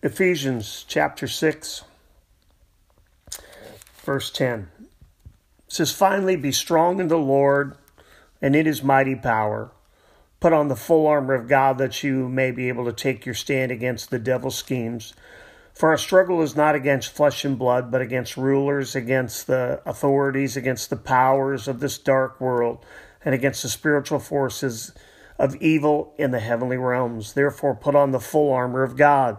Ephesians chapter 6, verse 10 it says, Finally, be strong in the Lord and in his mighty power. Put on the full armor of God that you may be able to take your stand against the devil's schemes. For our struggle is not against flesh and blood, but against rulers, against the authorities, against the powers of this dark world, and against the spiritual forces of evil in the heavenly realms. Therefore, put on the full armor of God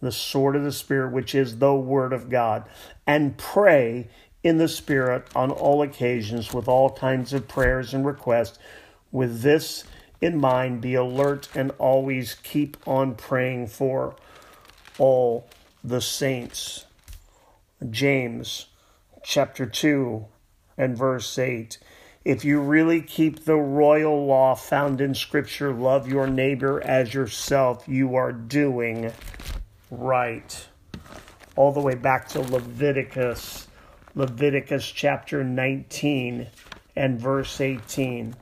the sword of the Spirit, which is the Word of God, and pray in the Spirit on all occasions with all kinds of prayers and requests. With this in mind, be alert and always keep on praying for all the saints. James chapter 2 and verse 8. If you really keep the royal law found in Scripture, love your neighbor as yourself, you are doing right all the way back to Leviticus, Leviticus chapter 19 and verse 18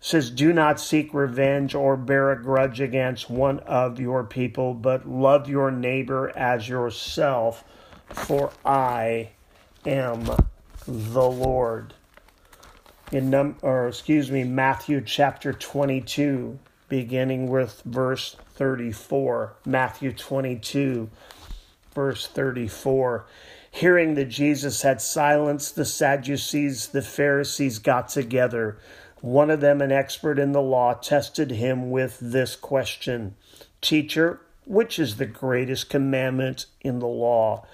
says, Do not seek revenge or bear a grudge against one of your people, but love your neighbor as yourself, for I am the Lord. In num or excuse me, Matthew chapter 22, beginning with verse 34. Matthew 22, verse 34. Hearing that Jesus had silenced the Sadducees, the Pharisees got together. One of them, an expert in the law, tested him with this question Teacher, which is the greatest commandment in the law?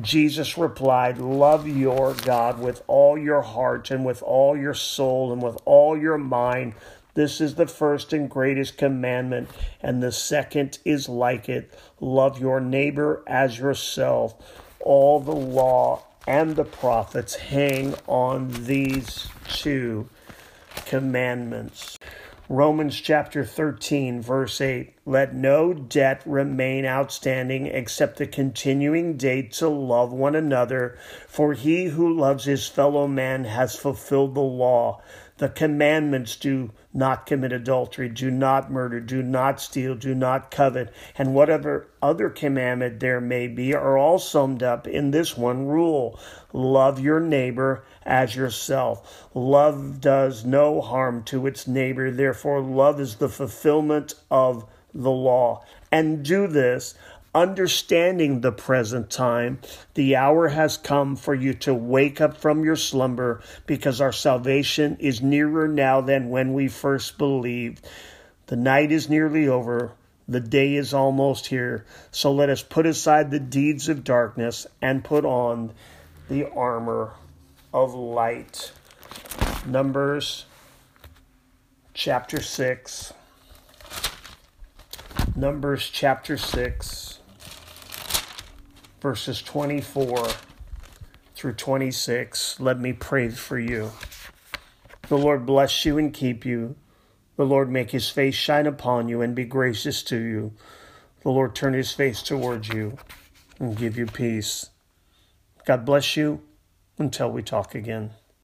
Jesus replied, Love your God with all your heart and with all your soul and with all your mind this is the first and greatest commandment, and the second is like it love your neighbor as yourself. All the law and the prophets hang on these two commandments. Romans chapter 13, verse 8 Let no debt remain outstanding except the continuing debt to love one another, for he who loves his fellow man has fulfilled the law. The commandments do not commit adultery, do not murder, do not steal, do not covet, and whatever other commandment there may be are all summed up in this one rule love your neighbor as yourself. Love does no harm to its neighbor, therefore, love is the fulfillment of the law. And do this understanding the present time, the hour has come for you to wake up from your slumber because our salvation is nearer now than when we first believed. The night is nearly over. The day is almost here. So let us put aside the deeds of darkness and put on the armor of light. Numbers chapter 6. Numbers chapter 6 verses 24 through 26. Let me pray for you. The Lord bless you and keep you. The Lord make his face shine upon you and be gracious to you. The Lord turn his face towards you and give you peace. God bless you until we talk again.